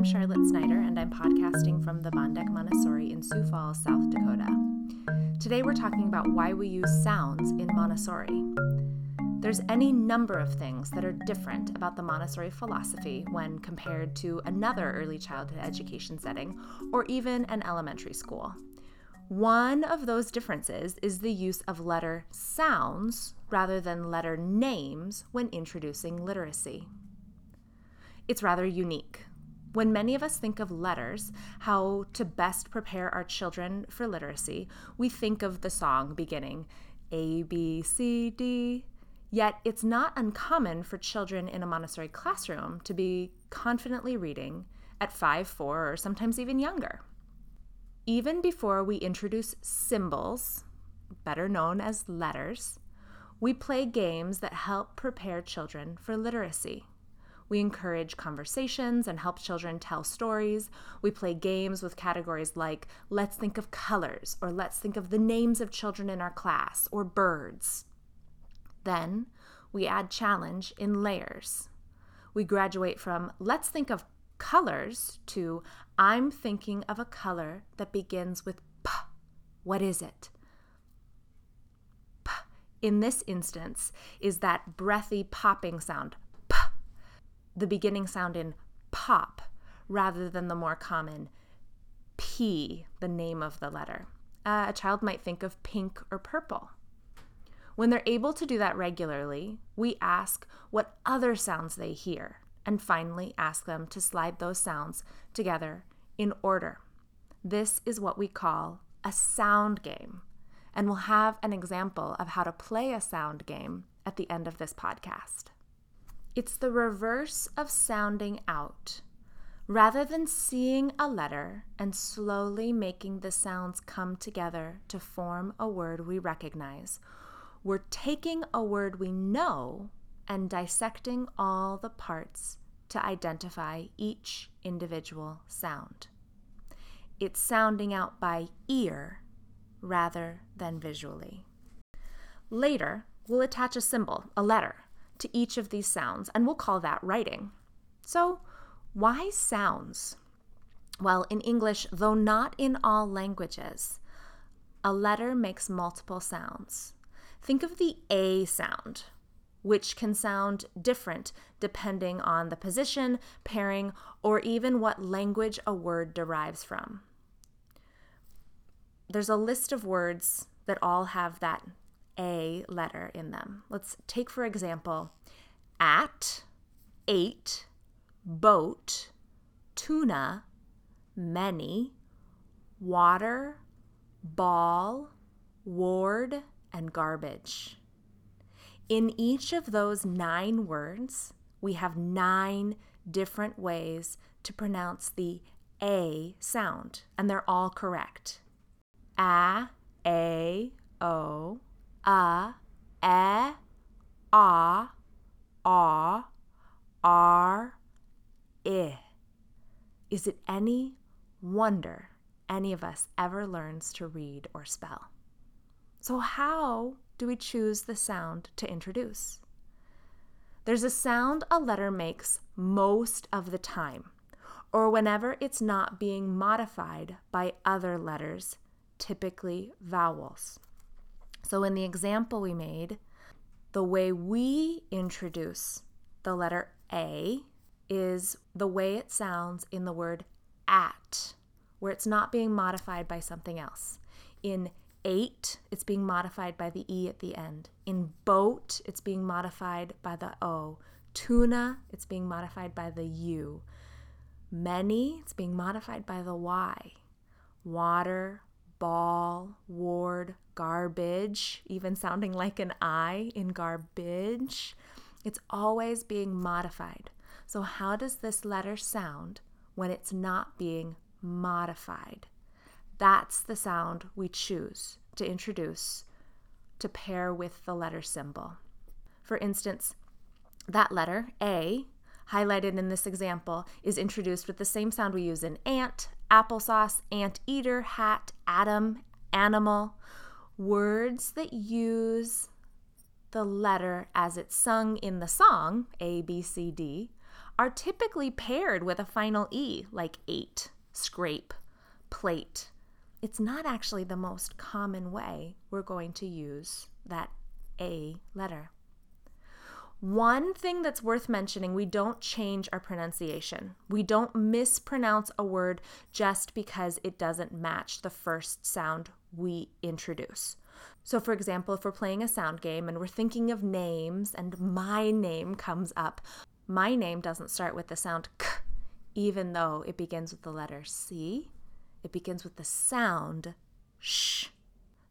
I'm Charlotte Snyder, and I'm podcasting from the Bondek Montessori in Sioux Falls, South Dakota. Today we're talking about why we use sounds in Montessori. There's any number of things that are different about the Montessori philosophy when compared to another early childhood education setting or even an elementary school. One of those differences is the use of letter sounds rather than letter names when introducing literacy. It's rather unique. When many of us think of letters, how to best prepare our children for literacy, we think of the song beginning A, B, C, D. Yet it's not uncommon for children in a Montessori classroom to be confidently reading at 5, 4, or sometimes even younger. Even before we introduce symbols, better known as letters, we play games that help prepare children for literacy. We encourage conversations and help children tell stories. We play games with categories like let's think of colors, or let's think of the names of children in our class, or birds. Then we add challenge in layers. We graduate from let's think of colors to I'm thinking of a color that begins with P. What is it? P. In this instance, is that breathy popping sound the beginning sound in pop rather than the more common P, the name of the letter. Uh, a child might think of pink or purple. When they're able to do that regularly, we ask what other sounds they hear, and finally ask them to slide those sounds together in order. This is what we call a sound game, and we'll have an example of how to play a sound game at the end of this podcast. It's the reverse of sounding out. Rather than seeing a letter and slowly making the sounds come together to form a word we recognize, we're taking a word we know and dissecting all the parts to identify each individual sound. It's sounding out by ear rather than visually. Later, we'll attach a symbol, a letter, to each of these sounds, and we'll call that writing. So, why sounds? Well, in English, though not in all languages, a letter makes multiple sounds. Think of the A sound, which can sound different depending on the position, pairing, or even what language a word derives from. There's a list of words that all have that a letter in them. Let's take, for example, at, eight, boat, tuna, many, water, ball, ward, and garbage. In each of those nine words, we have nine different ways to pronounce the A sound, and they're all correct. A, A, O, a, e, a, a, r, i. Is it any wonder any of us ever learns to read or spell? So, how do we choose the sound to introduce? There's a sound a letter makes most of the time, or whenever it's not being modified by other letters, typically vowels. So, in the example we made, the way we introduce the letter A is the way it sounds in the word at, where it's not being modified by something else. In eight, it's being modified by the E at the end. In boat, it's being modified by the O. Tuna, it's being modified by the U. Many, it's being modified by the Y. Water, ball, ward, garbage, even sounding like an I in garbage. It's always being modified. So, how does this letter sound when it's not being modified? That's the sound we choose to introduce to pair with the letter symbol. For instance, that letter, A, highlighted in this example, is introduced with the same sound we use in ant, applesauce, anteater, hat, atom, animal. Words that use the letter as it's sung in the song, A, B, C, D, are typically paired with a final E, like eight, scrape, plate. It's not actually the most common way we're going to use that A letter. One thing that's worth mentioning we don't change our pronunciation. We don't mispronounce a word just because it doesn't match the first sound we introduce. So, for example, if we're playing a sound game and we're thinking of names and my name comes up, my name doesn't start with the sound k, even though it begins with the letter C. It begins with the sound sh.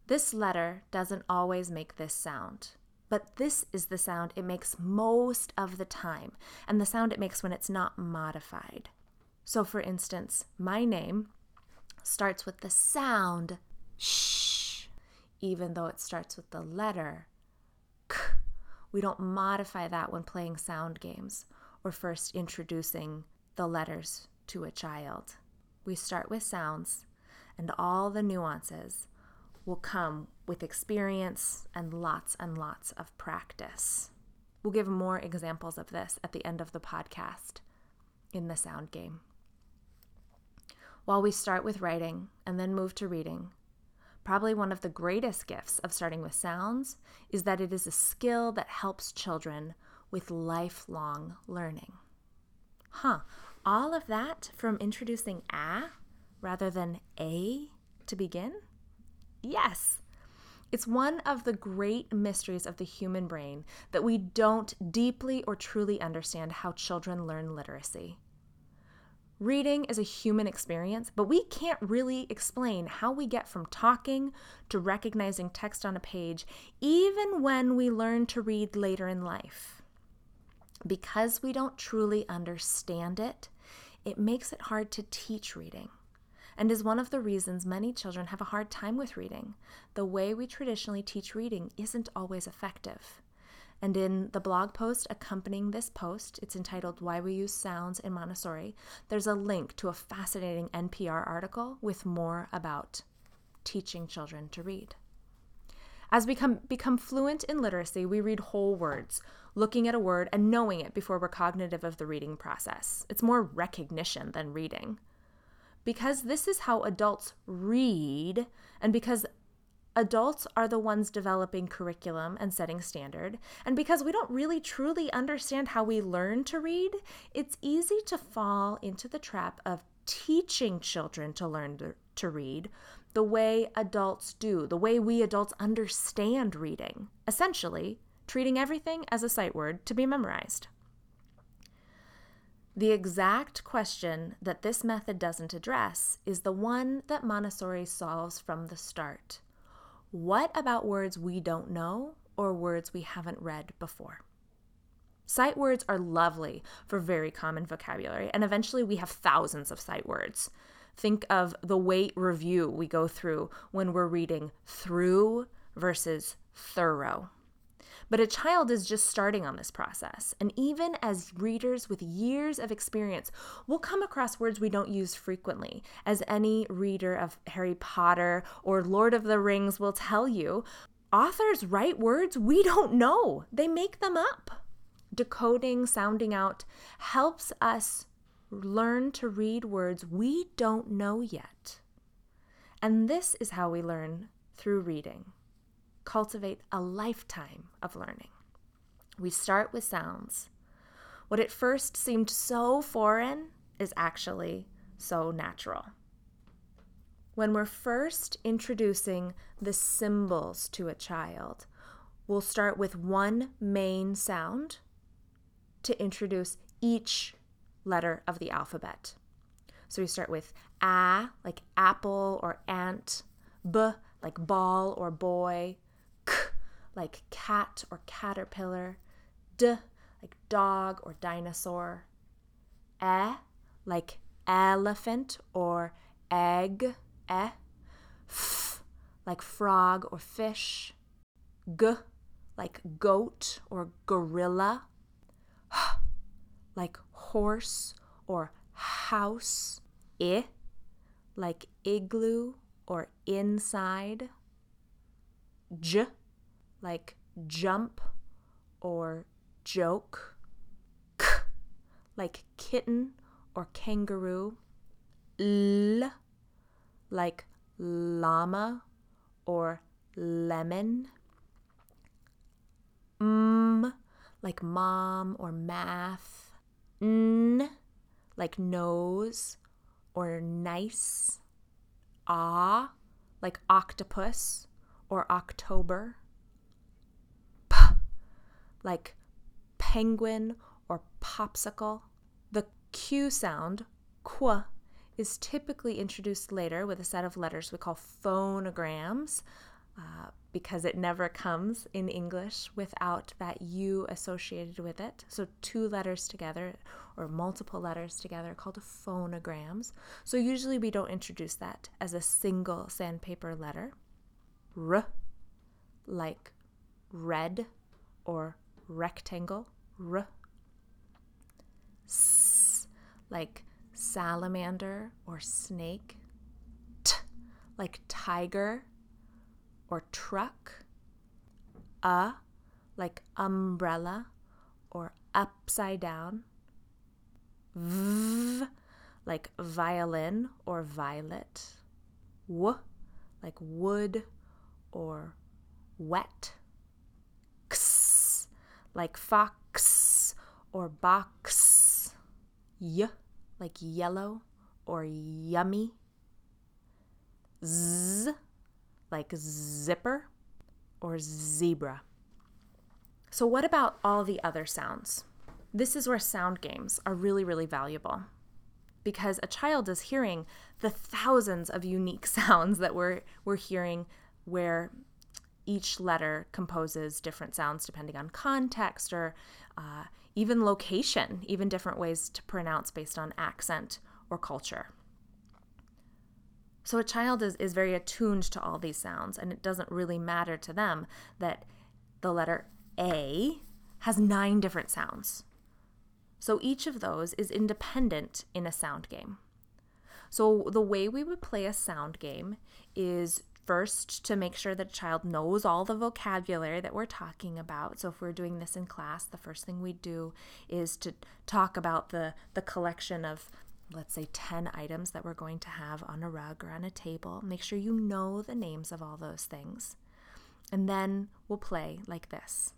This letter doesn't always make this sound. But this is the sound it makes most of the time, and the sound it makes when it's not modified. So, for instance, my name starts with the sound sh, even though it starts with the letter k. We don't modify that when playing sound games or first introducing the letters to a child. We start with sounds, and all the nuances will come with experience and lots and lots of practice. We'll give more examples of this at the end of the podcast in the sound game. While we start with writing and then move to reading, probably one of the greatest gifts of starting with sounds is that it is a skill that helps children with lifelong learning. Huh, all of that from introducing a rather than a to begin? Yes, it's one of the great mysteries of the human brain that we don't deeply or truly understand how children learn literacy. Reading is a human experience, but we can't really explain how we get from talking to recognizing text on a page, even when we learn to read later in life. Because we don't truly understand it, it makes it hard to teach reading and is one of the reasons many children have a hard time with reading. The way we traditionally teach reading isn't always effective. And in the blog post accompanying this post, it's entitled Why We Use Sounds in Montessori, there's a link to a fascinating NPR article with more about teaching children to read. As we become, become fluent in literacy, we read whole words, looking at a word and knowing it before we're cognitive of the reading process. It's more recognition than reading because this is how adults read, and because adults are the ones developing curriculum and setting standard, and because we don't really truly understand how we learn to read, it's easy to fall into the trap of teaching children to learn to, read the way adults do, the way we adults understand reading, essentially, treating everything as a sight word to be memorized. The exact question that this method doesn't address is the one that Montessori solves from the start. What about words we don't know or words we haven't read before? Sight words are lovely for very common vocabulary, and eventually we have thousands of sight words. Think of the weight review we go through when we're reading through versus thorough. But a child is just starting on this process. And even as readers with years of experience, we'll come across words we don't use frequently. As any reader of Harry Potter or Lord of the Rings will tell you, authors write words we don't know, they make them up. Decoding, sounding out helps us learn to read words we don't know yet. And this is how we learn through reading cultivate a lifetime of learning. We start with sounds. What at first seemed so foreign is actually so natural. When we're first introducing the symbols to a child, we'll start with one main sound to introduce each letter of the alphabet. So we start with a, like apple or ant, b, like ball or boy, like cat or caterpillar, d like dog or dinosaur, e like elephant or egg, e, f like frog or fish, g like goat or gorilla, h like horse or house, i like igloo or inside, j like jump or joke, k like kitten or kangaroo. L, like llama or lemon. M, like mom or math. N, like nose or nice. Ah, like octopus or October. Like penguin or popsicle. The Q sound, qu, is typically introduced later with a set of letters we call phonograms. Uh, because it never comes in English without that U associated with it. So, two letters together or multiple letters together called phonograms. So, usually we don't introduce that as a single sandpaper letter. R, like red or rectangle. R. S, like salamander or snake. T, like tiger or truck. A, like umbrella or upside down. V, like violin or violet. W, like wood or wet. Like fox or box. Y, like yellow or yummy. Z, like zipper or zebra. So, what about all the other sounds? This is where sound games are really, really valuable because a child is hearing the thousands of unique sounds that we're, we're hearing where each letter composes different sounds depending on context or uh, even location, even different ways to pronounce based on accent or culture. So a child is, is very attuned to all these sounds, and it doesn't really matter to them that the letter A has nine different sounds. So each of those is independent in a sound game. So the way we would play a sound game is first to make sure that a child knows all the vocabulary that we're talking about. So if we're doing this in class, the first thing we do is to talk about the the collection of let's say 10 items that we're going to have on a rug or on a table. Make sure you know the names of all those things. And then we'll play like this.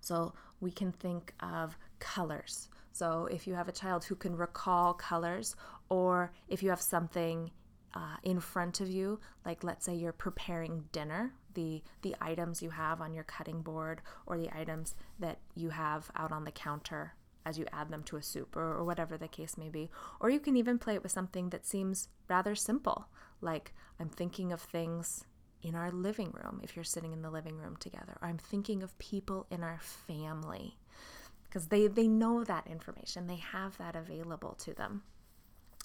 So we can think of colors. So if you have a child who can recall colors, or if you have something uh, in front of you, like let's say you're preparing dinner, the the items you have on your cutting board, or the items that you have out on the counter as you add them to a soup or, or whatever the case may be. Or you can even play it with something that seems rather simple, like I'm thinking of things in our living room if you're sitting in the living room together, or I'm thinking of people in our family because they, they know that information, they have that available to them.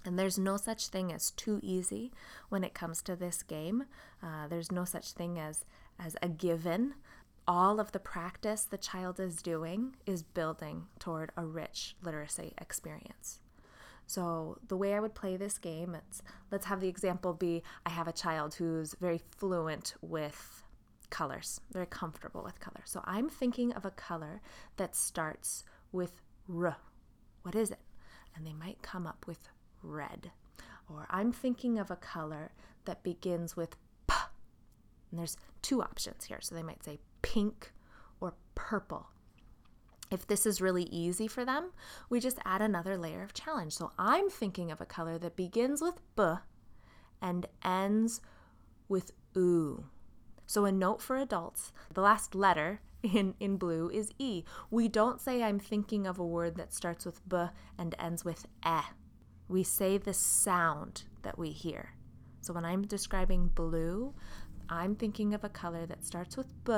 And there's no such thing as too easy when it comes to this game. Uh, there's no such thing as as a given all of the practice the child is doing is building toward a rich literacy experience. So the way I would play this game, it's let's have the example be I have a child who's very fluent with colors, very comfortable with color. So I'm thinking of a color that starts with R. What is it? And they might come up with red. Or I'm thinking of a color that begins with P. And there's two options here. So they might say pink, or purple. If this is really easy for them, we just add another layer of challenge. So I'm thinking of a color that begins with B and ends with oo. So a note for adults, the last letter in, in blue is E. We don't say I'm thinking of a word that starts with B and ends with E. We say the sound that we hear. So when I'm describing blue, I'm thinking of a color that starts with B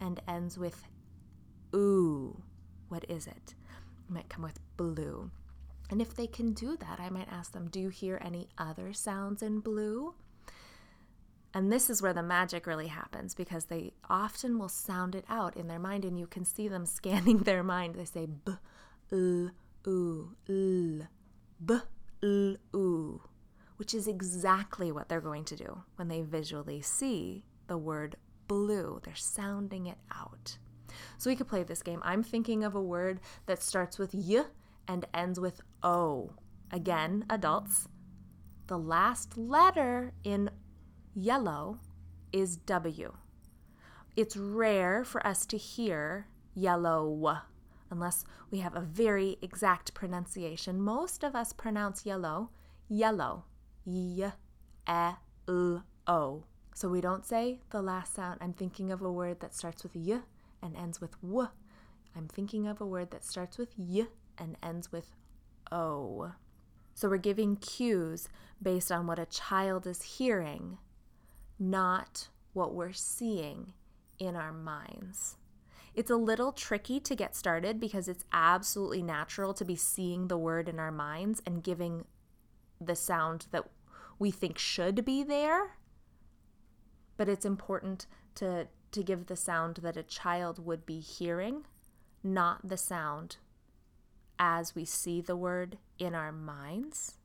and ends with ooh. What is it? it? Might come with blue. And if they can do that, I might ask them, Do you hear any other sounds in blue? And this is where the magic really happens because they often will sound it out in their mind, and you can see them scanning their mind. They say b, l, oo, l, b, l, oo, which is exactly what they're going to do when they visually see the word blue. They're sounding it out. So we could play this game. I'm thinking of a word that starts with y and ends with O. Again, adults. The last letter in yellow is W. It's rare for us to hear yellow unless we have a very exact pronunciation. Most of us pronounce yellow yellow. Y, e, l, o. So we don't say the last sound. I'm thinking of a word that starts with y and ends with w. I'm thinking of a word that starts with y and ends with o. So we're giving cues based on what a child is hearing, not what we're seeing in our minds. It's a little tricky to get started because it's absolutely natural to be seeing the word in our minds and giving the sound that we think should be there. But it's important to, to give the sound that a child would be hearing, not the sound as we see the word in our minds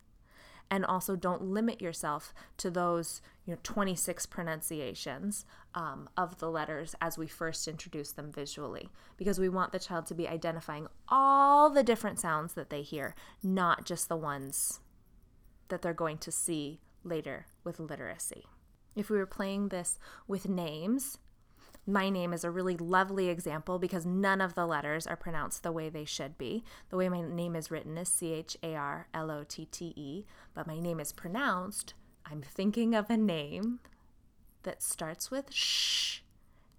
and also don't limit yourself to those you know 26 pronunciations um, of the letters as we first introduce them visually. Because we want the child to be identifying all the different sounds that they hear not just the ones that they're going to see later with literacy. If we were playing this with names my name is a really lovely example because none of the letters are pronounced the way they should be. The way my name is written is C H A R L O T T E, but my name is pronounced. I'm thinking of a name that starts with sh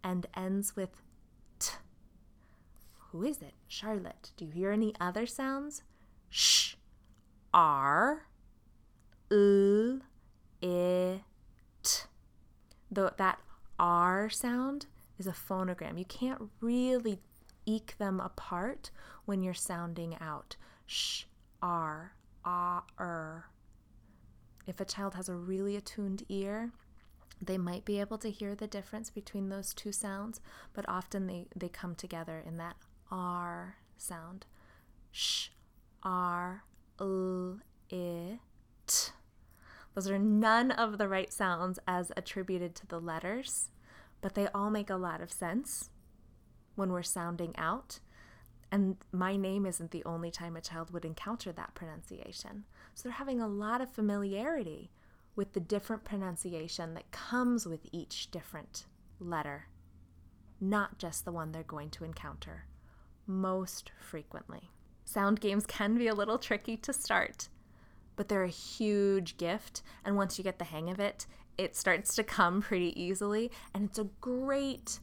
and ends with t. Who is it? Charlotte. Do you hear any other sounds? Sh, R, L, I, T. Though that R sound is a phonogram. You can't really eke them apart when you're sounding out sh, r, ah, er. If a child has a really attuned ear, they might be able to hear the difference between those two sounds, but often they, they come together in that r sound. Sh, r, l, i, t. Those are none of the right sounds as attributed to the letters but they all make a lot of sense when we're sounding out. And my name isn't the only time a child would encounter that pronunciation. So they're having a lot of familiarity with the different pronunciation that comes with each different letter, not just the one they're going to encounter most frequently. Sound games can be a little tricky to start, but they're a huge gift. And once you get the hang of it, it starts to come pretty easily. And it's a great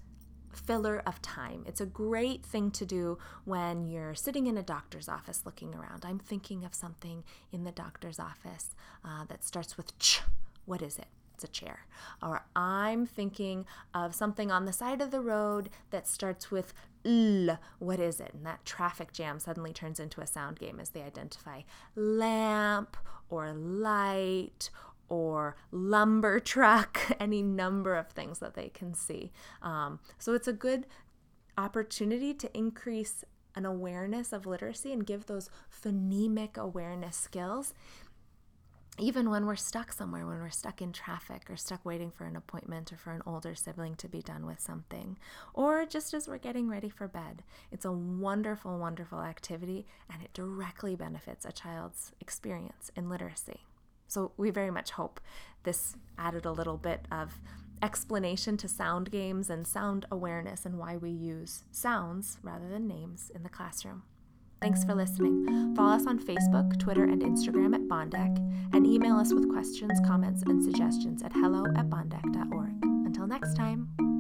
filler of time. It's a great thing to do when you're sitting in a doctor's office looking around. I'm thinking of something in the doctor's office uh, that starts with ch. What is it? It's a chair. Or I'm thinking of something on the side of the road that starts with L. What is it? And that traffic jam suddenly turns into a sound game as they identify lamp or light or lumber truck, any number of things that they can see. Um, so it's a good opportunity to increase an awareness of literacy and give those phonemic awareness skills even when we're stuck somewhere, when we're stuck in traffic or stuck waiting for an appointment or for an older sibling to be done with something, or just as we're getting ready for bed. It's a wonderful, wonderful activity and it directly benefits a child's experience in literacy. So we very much hope this added a little bit of explanation to sound games and sound awareness and why we use sounds rather than names in the classroom. Thanks for listening. Follow us on Facebook, Twitter, and Instagram at Bondec, and email us with questions, comments, and suggestions at hello at bondec.org. Until next time.